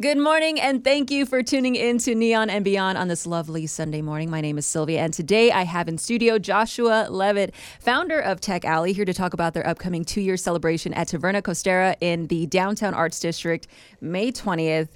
Good morning, and thank you for tuning in to Neon and Beyond on this lovely Sunday morning. My name is Sylvia, and today I have in studio Joshua Levitt, founder of Tech Alley, here to talk about their upcoming two year celebration at Taverna Costera in the Downtown Arts District, May 20th.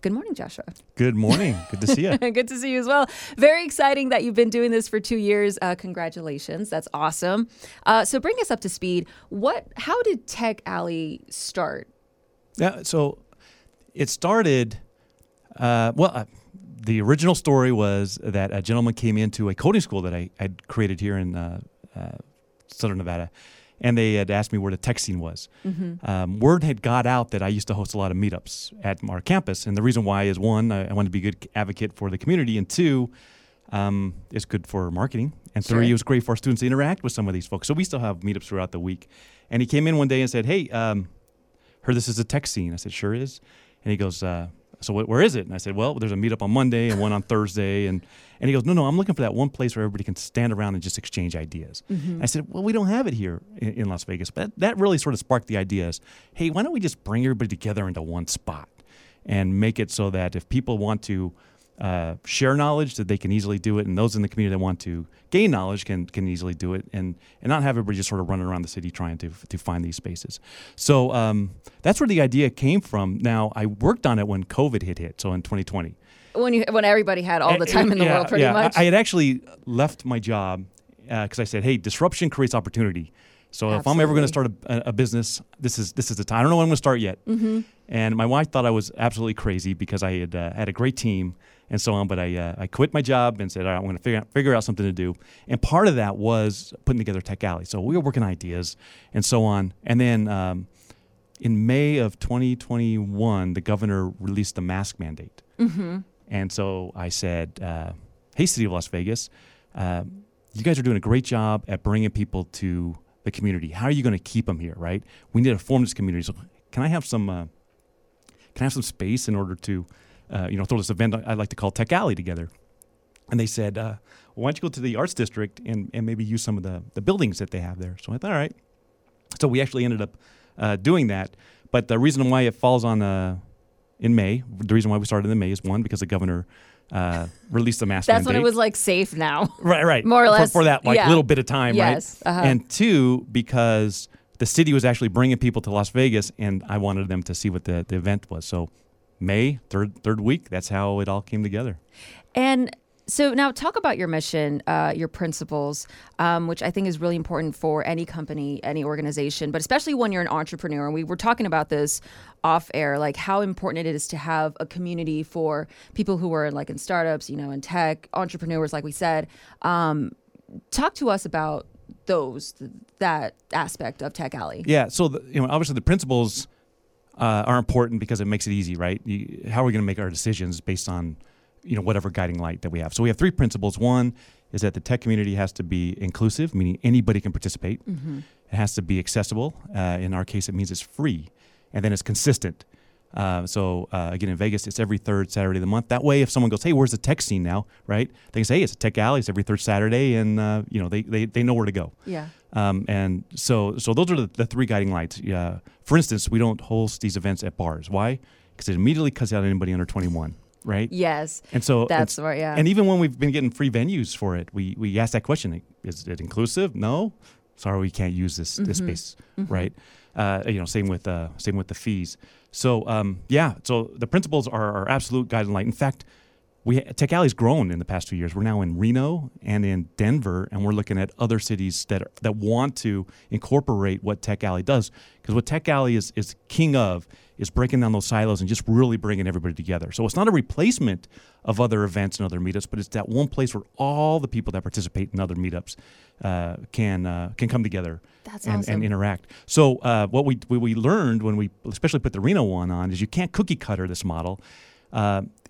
Good morning, Joshua. Good morning. Good to see you. Good to see you as well. Very exciting that you've been doing this for two years. Uh, congratulations. That's awesome. Uh, so bring us up to speed. What? How did Tech Alley start? Yeah. So it started. Uh, well, uh, the original story was that a gentleman came into a coding school that I had created here in uh, uh, Southern Nevada, and they had asked me where the tech scene was. Mm-hmm. Um, word had got out that I used to host a lot of meetups at our campus, and the reason why is one, I, I wanted to be a good advocate for the community, and two, um, it's good for marketing, and Sure. three, it was great for our students to interact with some of these folks. So we still have meetups throughout the week. And he came in one day and said, "Hey, um, heard this is a tech scene." I said, "Sure is." And he goes, uh, "So where is it?" And I said, "Well, there's a meetup on Monday and one on Thursday." And and he goes, "No, no, I'm looking for that one place where everybody can stand around and just exchange ideas." Mm-hmm. I said, "Well, we don't have it here in, in Las Vegas." But that really sort of sparked the idea: is, "Hey, why don't we just bring everybody together into one spot and make it so that if people want to." Uh, share knowledge that they can easily do it, and those in the community that want to gain knowledge can can easily do it, and and not have everybody just sort of running around the city trying to to find these spaces. So um, that's where the idea came from. Now I worked on it when COVID hit hit, so in 2020. When you when everybody had all the Eh, time in the yeah, world, pretty yeah. much. I, I had actually left my job because I said, "Hey, disruption creates opportunity." So if I'm ever going to start a, a business, this is this is the time. I don't know when I'm going to start yet. mm-hmm. And my wife thought I was absolutely crazy because I had uh, had a great team and so on. But I uh, I quit my job and said, All right, I'm going to figure out, figure out something to do. And part of that was putting together Tech Alley. So we were working ideas and so on. And then um, in May of 2021, the governor released the mask mandate. Mm-hmm. And so I said, uh, Hey, City of Las Vegas, uh, you guys are doing a great job at bringing people to the community. How are you going to keep them here, right? We need to form this community. So can I have some, uh, can I have some space in order to, uh, you know, throw this event I like to call Tech Alley together? And they said, uh, well, why don't you go to the Arts District and, and maybe use some of the, the buildings that they have there? So I thought, all right. So we actually ended up uh, doing that. But the reason why it falls on uh, in May, the reason why we started in May is one because the governor uh, released the mask That's when it was like safe now. right, right, more or For- less, for, that like yeah. little bit of time, yes. right? Uh-huh. And two because the city was actually bringing people to Las Vegas, and I wanted them to see what the, the event was. So May third third week, that's how it all came together. And so now talk about your mission, uh, your principles, um, which I think is really important for any company, any organization, but especially when you're an entrepreneur. And we were talking about this off air, like how important it is to have a community for people who are like in startups, you know, in tech, entrepreneurs, like we said. Um, talk to us about those, th- that aspect of Tech Alley. Yeah. So the, you know, obviously the principles uh, are important because it makes it easy, right? You, how are we going to make our decisions based on you know whatever guiding light that we have? So we have three principles. One is that the tech community has to be inclusive, meaning anybody can participate. Mm-hmm. It has to be accessible. Uh, in our case, it means it's free, and then it's consistent. Uh, so uh, again, in Vegas, it's every third Saturday of the month. That way, if someone goes, "Hey, where's the tech scene now?" Right? They can say, "Hey, it's a tech alley. It's every third Saturday," and uh, you know they, they they know where to go. Yeah. Um, and so, so those are the, the three guiding lights. Yeah. For instance, we don't host these events at bars. Why? Because it immediately cuts out anybody under 21, right? Yes. And so, That's right. Yeah. and even when we've been getting free venues for it, we we ask that question: Is it inclusive? No. Sorry, we can't use this this Mhm. space, Mhm. right? Uh, you know, same with uh, same with the fees. So um, yeah, so the principles are our absolute guiding light. In fact, we Tech Alley's grown in the past two years. We're now in Reno and in Denver, and we're looking at other cities that are, that want to incorporate what Tech Alley does. Because what Tech Alley is is king of is breaking down those silos and just really bringing everybody together. So it's not a replacement of other events and other meetups, but it's that one place where all the people that participate in other meetups uh, can uh, can come together and, awesome. and interact. So uh, what we what we learned when we especially put the Reno one on is you can't cookie cutter this model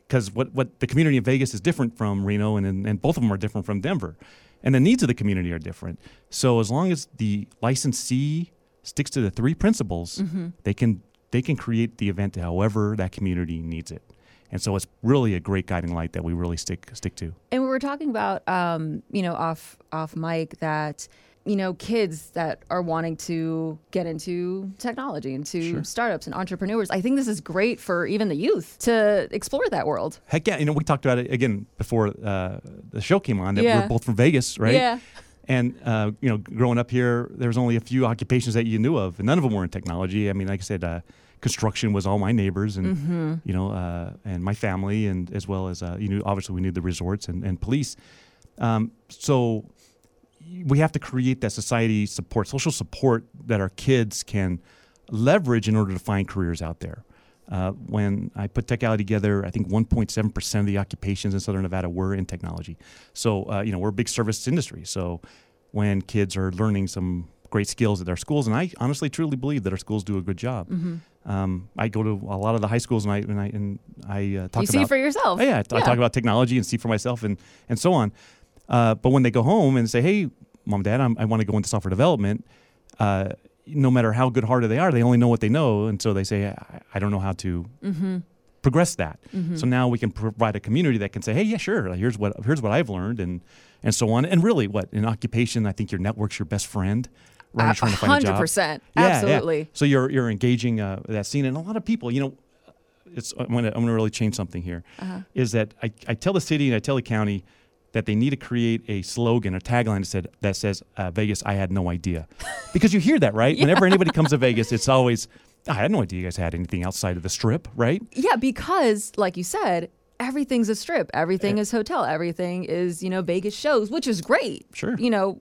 because what what the community in Vegas is different from Reno and, and and both of them are different from Denver, and the needs of the community are different. So as long as the licensee sticks to the three principles, Mhm. they can they can create the event however that community needs it. And so it's really a great guiding light that we really stick stick to. And we were talking about, um, you know, off off mic that you know kids that are wanting to get into technology into Sure. startups and entrepreneurs i think this is great for even the youth to explore that world Heck yeah, you know we talked about it again before uh, the show came on. That Yeah. we're both from Vegas, right? yeah And uh, you know, growing up here, there was only a few occupations that you knew of, and none of them were in technology. I mean, like I said, uh, construction was all my neighbors, and Mm-hmm. you know, uh, and my family, and as well as uh, you know, obviously we knew the resorts and, and police. Um, so we have to create that society support, social support that our kids can leverage in order to find careers out there. Uh, when I put Tech Alley together, I think 1.7% of the occupations in Southern Nevada were in technology. So, uh, you know, we're a big service industry. So, when kids are learning some great skills at their schools, and I honestly truly believe that our schools do a good job. Mm-hmm. Um, I go to a lot of the high schools and I and I, and I uh, talk you see about for yourself Oh, yeah, I t- I talk about technology and see for myself and and so on. Uh, but when they go home and say, "Hey, mom, dad, I'm, I want to go into software development," uh, no matter how good-hearted they are, they only know what they know, and so they say, "I, I don't know how to mm-hmm. progress that." Mm-hmm. So now we can provide a community that can say, "Hey, yeah, sure. Here's what here's what I've learned," and and so on. And really, what in occupation, I think your network's your best friend. When you're trying to find a 100% Yeah, yeah. absolutely So you're you're engaging uh, that scene, and a lot of people, you know, it's I'm gonna I'm gonna really change something here. uh-huh. Is that I, I tell the city and I tell the county that they need to create a slogan a tagline that said that says uh, Vegas I had no idea, because you hear that right. Whenever anybody comes to Vegas, it's always I had no idea you guys had anything outside of the strip, right? Yeah, because like you said, everything's a strip. Eh. Everything is hotel. Everything is, you know, Vegas shows, which is great. Sure. You know,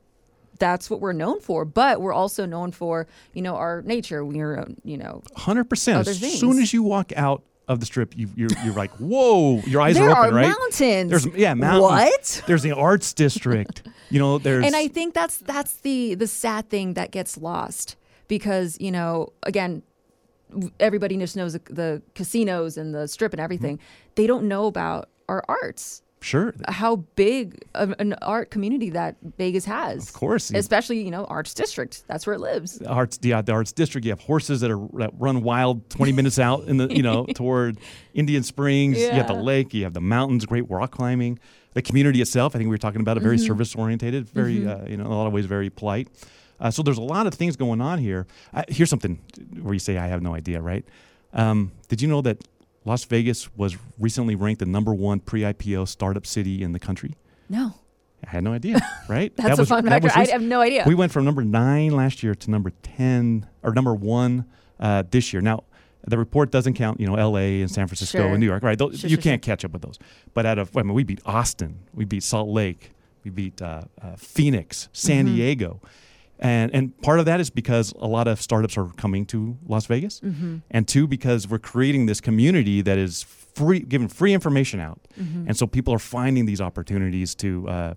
that's what we're known for, but we're also known for, you know, our nature. We're, you know, Hundred percent. As things. soon as you walk out of the strip, you, you're you're like, whoa, your eyes there are open, are right? mountains. There's yeah, mountains. What? There's the arts district. you know, there's and I think that's that's the the sad thing that gets lost because you know again everybody just knows the, the casinos and the strip and everything. Mm-hmm. They don't know about our arts. Sure, How big of an art community that Vegas has. of course. especially you know arts district. That's where it lives. The arts the, the arts district. You have horses that are that run wild 20 minutes out in the you know toward indian springs. Yeah. you have the lake. You have the mountains great rock climbing. The community itself i think we were talking about it very Mm-hmm. service orientated very uh, you know in a lot of ways very polite. Uh, so there's a lot of things going on here. Uh, here's something where you say i have no idea right? Um, did you know that las vegas was recently ranked the number one pre-ipo startup city in the country no i had no idea right that's That a fun that fact was i have no idea we went from number nine last year to number 10 or number one uh, this year. Now, the report doesn't count, you know, L.A. and San Francisco Sure. and New York, right? Those, Sure, you sure, can't catch up with those. But out of, I mean, we beat Austin, we beat Salt Lake, we beat uh, uh, Phoenix, San Mm-hmm. Diego. And, and part of that is because a lot of startups are coming to Las Vegas. Mm-hmm. And two, because we're creating this community that is free, giving free information out. Mm-hmm. And so people are finding these opportunities to uh,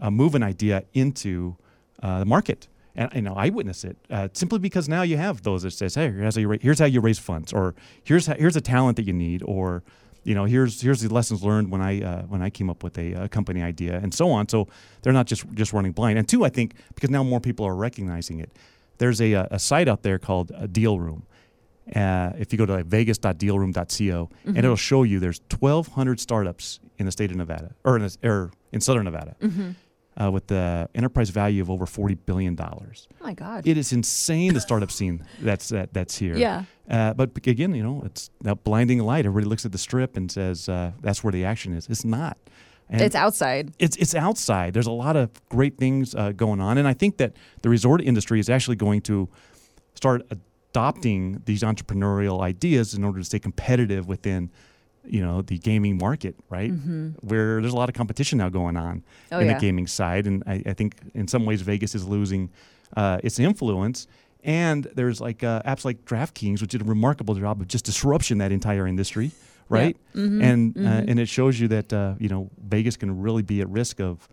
uh, move an idea into uh, the market. And you know, I witness it uh, simply because now you have those that says, "Hey, here's how you ra- here's how you raise funds," or "Here's how, here's a talent that you need," or you know, here's here's the lessons learned when I uh, when I came up with a, uh company idea, and so on. So they're not just just running blind. And two, I think because now more people are recognizing it. There's a, uh, a site out there called a Deal Room. Uh, if you go to like vegas.dealroom.co, and it'll show you there's 1,200 startups in the state of Nevada, or in, or in southern Nevada, Mm-hmm. Uh, with the enterprise value of over 40 billion dollars. oh my god It is insane the startup scene that's that, that's here. yeah Uh, but again, you know, it's that blinding light. Everybody looks at the strip and says uh, that's where the action is. It's not. And it's outside it's it's outside. There's a lot of great things uh, going on, and I think that the resort industry is actually going to start adopting these entrepreneurial ideas in order to stay competitive within, you know, the gaming market, right? Where there's a lot of competition now going on Mm-hmm. Oh, in yeah. the gaming side, and I, I think in some ways Vegas is losing uh, its influence. And there's like uh, apps like DraftKings, which did a remarkable job of just disruption that entire industry, right? Mm-hmm. And Uh, and it shows you that uh, you know Vegas can really be at risk of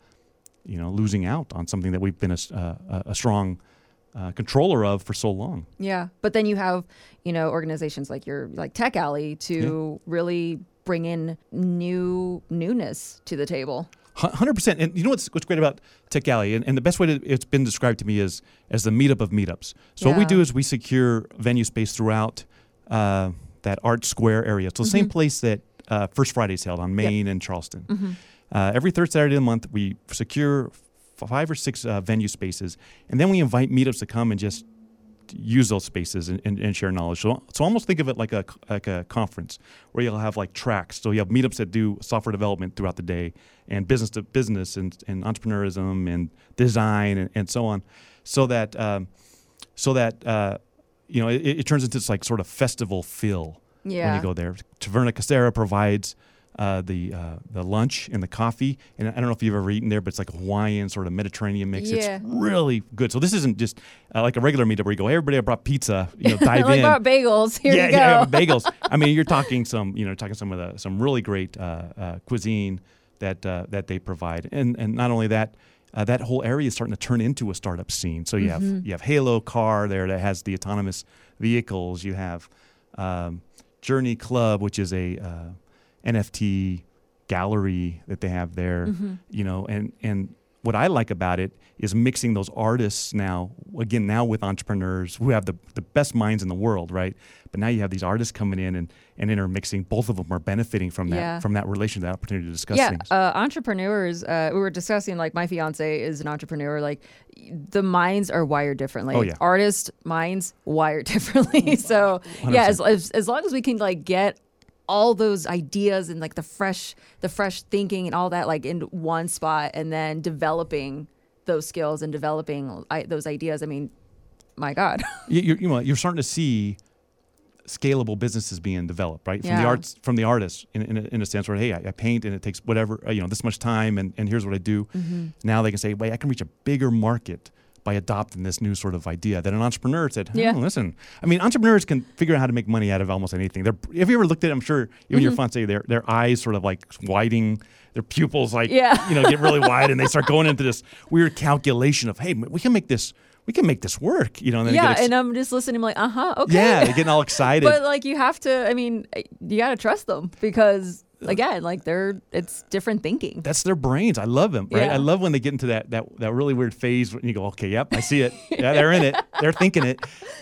you know losing out on something that we've been a, uh, a- a strong uh, controller of for so long. Yeah, but then you have you know organizations like your like Tech Alley to really bring in new newness to the table. Hundred percent. And you know what's what's great about Tech Alley, and, and the best way to, it's been described to me is as the meetup of meetups. So what we do is we secure venue space throughout uh, that Art Square area. So the same place that uh, First Friday's held on Main and Charleston. Uh, every third Saturday of the month, we secure five or six uh, venue spaces, and then we invite meetups to come and just use those spaces and, and, and, share knowledge. So, so almost think of it like a like a conference where you'll have like tracks. So you have meetups that do software development throughout the day, and business to business, and, and entrepreneurism, and design, and, and so on, so that um, so that uh, you know it, it, turns into this like sort of festival feel yeah. when you go there. Taverna Costera provides uh, the uh, the lunch and the coffee. And I don't know if you've ever eaten there, but it's like a Hawaiian sort of Mediterranean mix. Yeah. It's really good. So this isn't just uh, like a regular meetup where you go, hey, everybody, I brought pizza. You know, dive like in. brought bagels. Here yeah, you go. yeah, bagels. I mean, you're talking some, you know, talking some of the some really great uh, uh, cuisine that uh, that they provide, and and not only that. Uh, that whole area is starting to turn into a startup scene. So you Mm-hmm. have you have Halo Car there that has the autonomous vehicles. You have um, Journey Club, which is a uh, NFT gallery that they have there. Mm-hmm. You know, and and what I like about it is mixing those artists now again now with entrepreneurs who have the, the best minds in the world, right? But now you have these artists coming in and, and intermixing. Both of them are benefiting from that Yeah. from that relation, that opportunity to discuss yeah, things. uh, entrepreneurs. Uh, we were discussing like my fiance is an entrepreneur. Like the minds are wired differently. Oh, yeah. Artist minds wired differently. so yeah, as, as as long as we can like get all those ideas and like the fresh the fresh thinking and all that like in one spot and then developing those skills and developing I, those ideas. I mean, my God. you, you're, you know, you're starting to see scalable businesses being developed, right? From the arts, from the artists, in, in, a, in a sense where, hey, I, I paint and it takes whatever, uh, you know, this much time, and, and here's what I do. Mm-hmm. Now they can say, wait, I can reach a bigger market by adopting this new sort of idea that an entrepreneur said, oh, Yeah. listen, I mean, entrepreneurs can figure out how to make money out of almost anything. They're, have you ever looked at, I'm sure, even your Mm-hmm. fiance, their, their eyes sort of like widening, their pupils like, Yeah. you know, get really wide and they start going into this weird calculation of, hey, we can make this, we can make this work, you know, and then yeah, ex- and I'm just listening. I'm like, uh huh, okay. yeah, they're getting all excited. but like you have to. I mean, you got to trust them because again, like they're it's different thinking. that's their brains. I love them, right? Yeah. I love when they get into that that that really weird phase when you go, okay, yep, I see it. Yeah, they're in it. They're thinking it,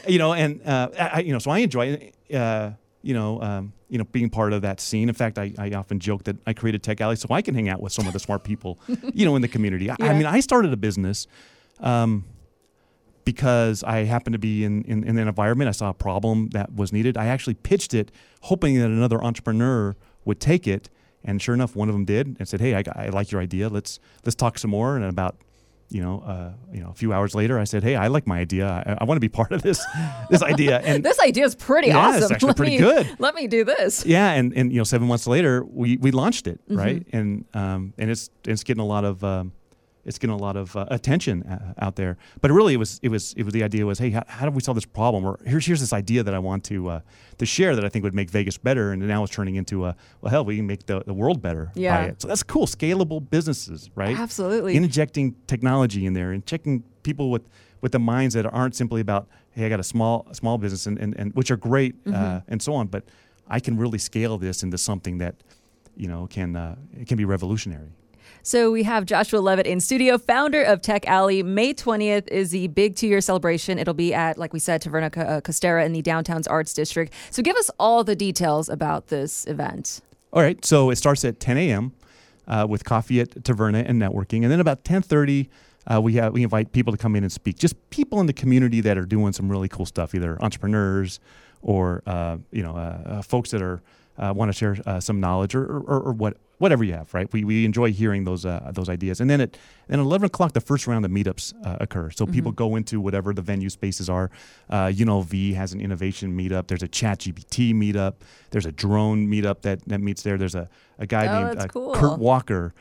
you know. And uh, I, you know, so I enjoy, uh, you know, um, you know, being part of that scene. In fact, I, I often joke that I created Tech Alley so I can hang out with some of the smart people, you know, in the community. I, I mean, I started a business. Um, because I happened to be in, in, in an environment, I saw a problem that was needed. I actually pitched it, hoping that another entrepreneur would take it, and sure enough, one of them did, and said, "Hey, I, I like your idea. Let's let's talk some more." And about you know uh, you know a few hours later, I said, "Hey, I like my idea. I, I want to be part of this this idea." And This idea is pretty Yeah, awesome. it's actually Let pretty me- good. Let me do this. yeah, and, and you know, seven months later, we, we launched it, Mm-hmm. right? And um, and it's it's getting a lot of um, it's getting a lot of uh, attention uh, out there. But really, it was it was it was the idea was, hey, how, how do we solve this problem? Or here's here's this idea that I want to uh, to share that I think would make Vegas better, and now it's turning into a well, hell, we can make the, the world better Yeah. by it. So that's cool, scalable businesses, right? Absolutely. Injecting technology in there and checking people with with the minds that aren't simply about, hey, I got a small small business and, and, and which are great uh, Mm-hmm. and so on, but I can really scale this into something that you know can uh, it can be revolutionary. So we have Joshua Levitt in studio, founder of Tech Alley. May 20th is the big two year celebration. It'll be at, like we said, Taverna uh, Costera in the downtown's Arts District. So give us all the details about this event. All right, so it starts at 10 a.m. Uh, with coffee at Taverna and networking, and then about 10:30. Uh, we have we invite people to come in and speak. Just people in the community that are doing some really cool stuff, either entrepreneurs or uh, you know uh, uh, folks that are want to share some knowledge or, or, or what whatever you have. Right? We, we enjoy hearing those uh, those ideas. And then at then at 11 o'clock, the first round of meetups uh, occur. So people go into whatever the venue spaces are. Uh, UNLV has an innovation meetup. There's a Chat GPT meetup. There's a drone meetup that, that meets there. There's a, a guy Oh, named uh, cool. Kurt Walker.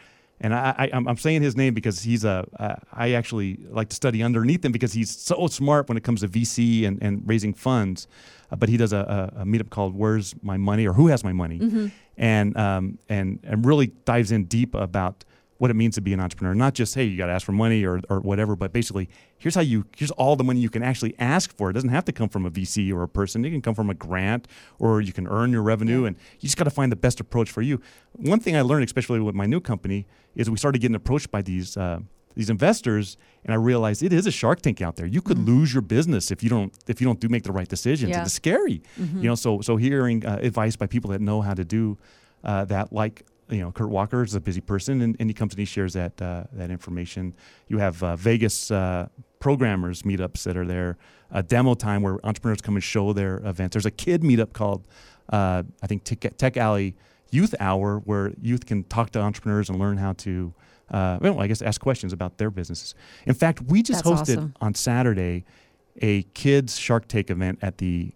And I, I'm saying his name because he's a. Uh, I actually like to study underneath him because he's so smart when it comes to VC and, and raising funds. Uh, but he does a, a, a meetup called "Where's My Money" or "Who Has My Money," Mm-hmm. And um, and and really dives in deep about what it means to be an entrepreneur. Not just hey, you got to ask for money or or whatever, but basically here's how you here's all the money you can actually ask for. It doesn't have to come from a VC or a person. It can come from a grant or you can earn your revenue, and you just got to find the best approach for you. One thing I learned, especially with my new company, is we started getting approached by these. Uh, these investors, and I realized it is a Shark Tank out there. You could lose your business if you don't if you don't do make the right decisions. Yeah. It's scary, you know. So so hearing uh, advice by people that know how to do uh, that, like you know, Kurt Walker is a busy person, and, and he comes and he shares that uh, that information. You have uh, Vegas uh, programmers meetups that are there, a demo time where entrepreneurs come and show their events. There's a kid meetup called uh, I think Tech, Tech Alley Youth Hour where youth can talk to entrepreneurs and learn how to. Uh, well, I guess ask questions about their businesses. In fact, we just That's hosted awesome. on Saturday a kids Shark Tank event at the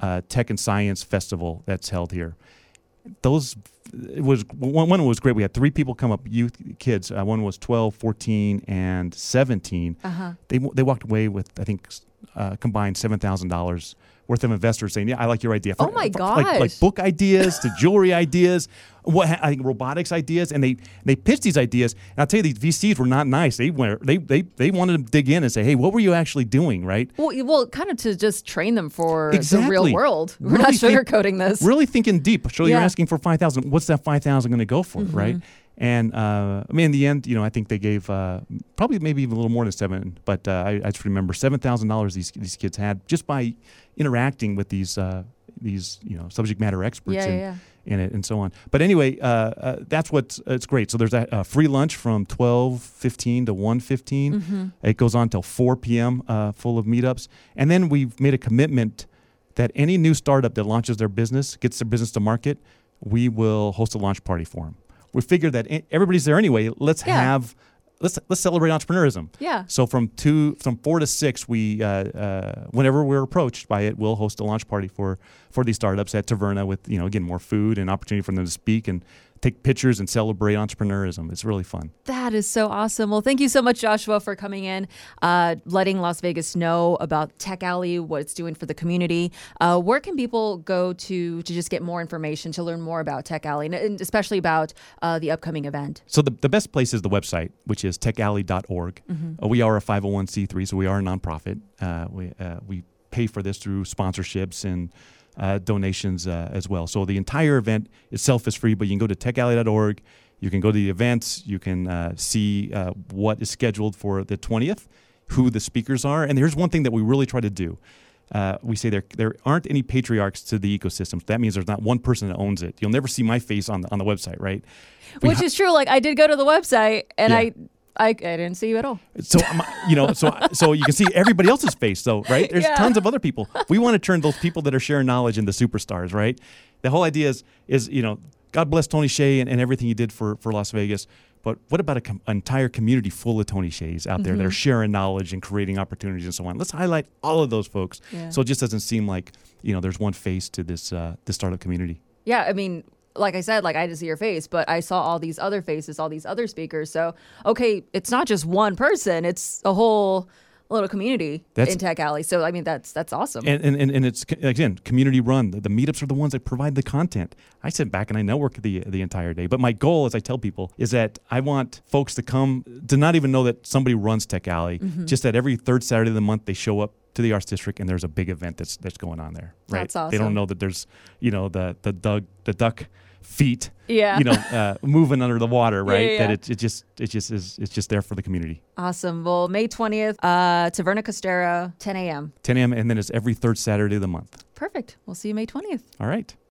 uh, Tech and Science Festival that's held here. Those it was one, one was great. We had three people come up, youth kids. Uh, one was 12, 14, and 17. Uh-huh. They they walked away with I think uh, combined seven thousand dollars worth of investors saying, "Yeah, I like your idea." For, Oh my like, like book ideas to jewelry ideas, what I think robotics ideas, and they they pitched these ideas. And I'll tell you, these VCs were not nice. They were they they they wanted to dig in and say, "Hey, what were you actually doing?" Right? Well, well, kind of to just train them for the real world. We're not Really think- sugarcoating this. really thinking deep. So you're Yeah. Mm-hmm. asking for five thousand. What's that five thousand going to go for, right? And uh, I mean, in the end, you know, I think they gave uh, probably maybe even a little more than seven, but uh, I, I just remember seven thousand dollars these these kids had just by interacting with these uh, these you know subject matter experts Yeah, in, yeah, in it and so on. But anyway, uh, uh, that's what's it's great. So there's a free lunch from twelve fifteen to one Mm-hmm. It goes on till four p.m. Uh, full of meetups, and then we've made a commitment that any new startup that launches their business, gets their business to market, we will host a launch party for them. We figured that everybody's there anyway. Let's Yeah. have let's let's celebrate entrepreneurism. Yeah. So from two from four to six, we uh, uh, whenever we're approached by it, we'll host a launch party for for these startups at Taverna with you know again more food and opportunity for them to speak and take pictures and celebrate entrepreneurism. It's really fun. That is so awesome. Well, thank you so much, Joshua, for coming in, uh, letting Las Vegas know about Tech Alley, what it's doing for the community. Uh, where can people go to to just get more information, to learn more about Tech Alley, and- and especially about uh, the upcoming event? So the, the best place is the website, which is techalley.org. Uh, we are a 501c3, so we are a nonprofit. Uh, we, uh, we pay for this through sponsorships and uh, donations uh, as well. So the entire event itself is free, but you can go to techalley.org. You can go to the events. You can uh, see uh, what is scheduled for the 20th, who the speakers are. And here's one thing that we really try to do. Uh, we say there there aren't any patriarchs to the ecosystem. That means there's not one person that owns it. You'll never see my face on the, on the website, right? We Which hi- is true. Like I did go to the website, and Yeah. I, I I didn't see you at all. So you know, so so you can see everybody else's face, though, right? There's Yeah. tons of other people. We want to turn those people that are sharing knowledge into superstars, right? The whole idea is is you know, God bless Tony Hsieh and, and everything he did for for Las Vegas. But what about a com- an entire community full of Tony Hsiehs out there that are Mm-hmm. sharing knowledge and creating opportunities and so on? Let's highlight all of those folks, Yeah. so it just doesn't seem like you know there's one face to this uh, this startup community. Yeah, I mean, like I said, like I didn't see your face, but I saw all these other faces, all these other speakers. So, okay, it's not just one person; it's a whole little community That's- in Tech Alley. So, I mean, that's that's awesome. and, and, and, it's again community run. The, the meetups are the ones that provide the content. I sit back and I network the the entire day. But my goal, as I tell people, is that I want folks to come to not even know that somebody runs Tech Alley. Mm-hmm. Just that every third Saturday of the month they show up to the Arts District and there's a big event that's that's going on there. Right? That's awesome. They don't know that there's you know the the duck the duck feet. Yeah. You know, uh, moving under the water, right? yeah, That yeah. it, it just it just is it's just there for the community. awesome. Well, May twentieth, uh, Taverna Costera, ten a.m. 10 a.m. and then it's every third Saturday of the month. Perfect. We'll see you May twentieth. All right.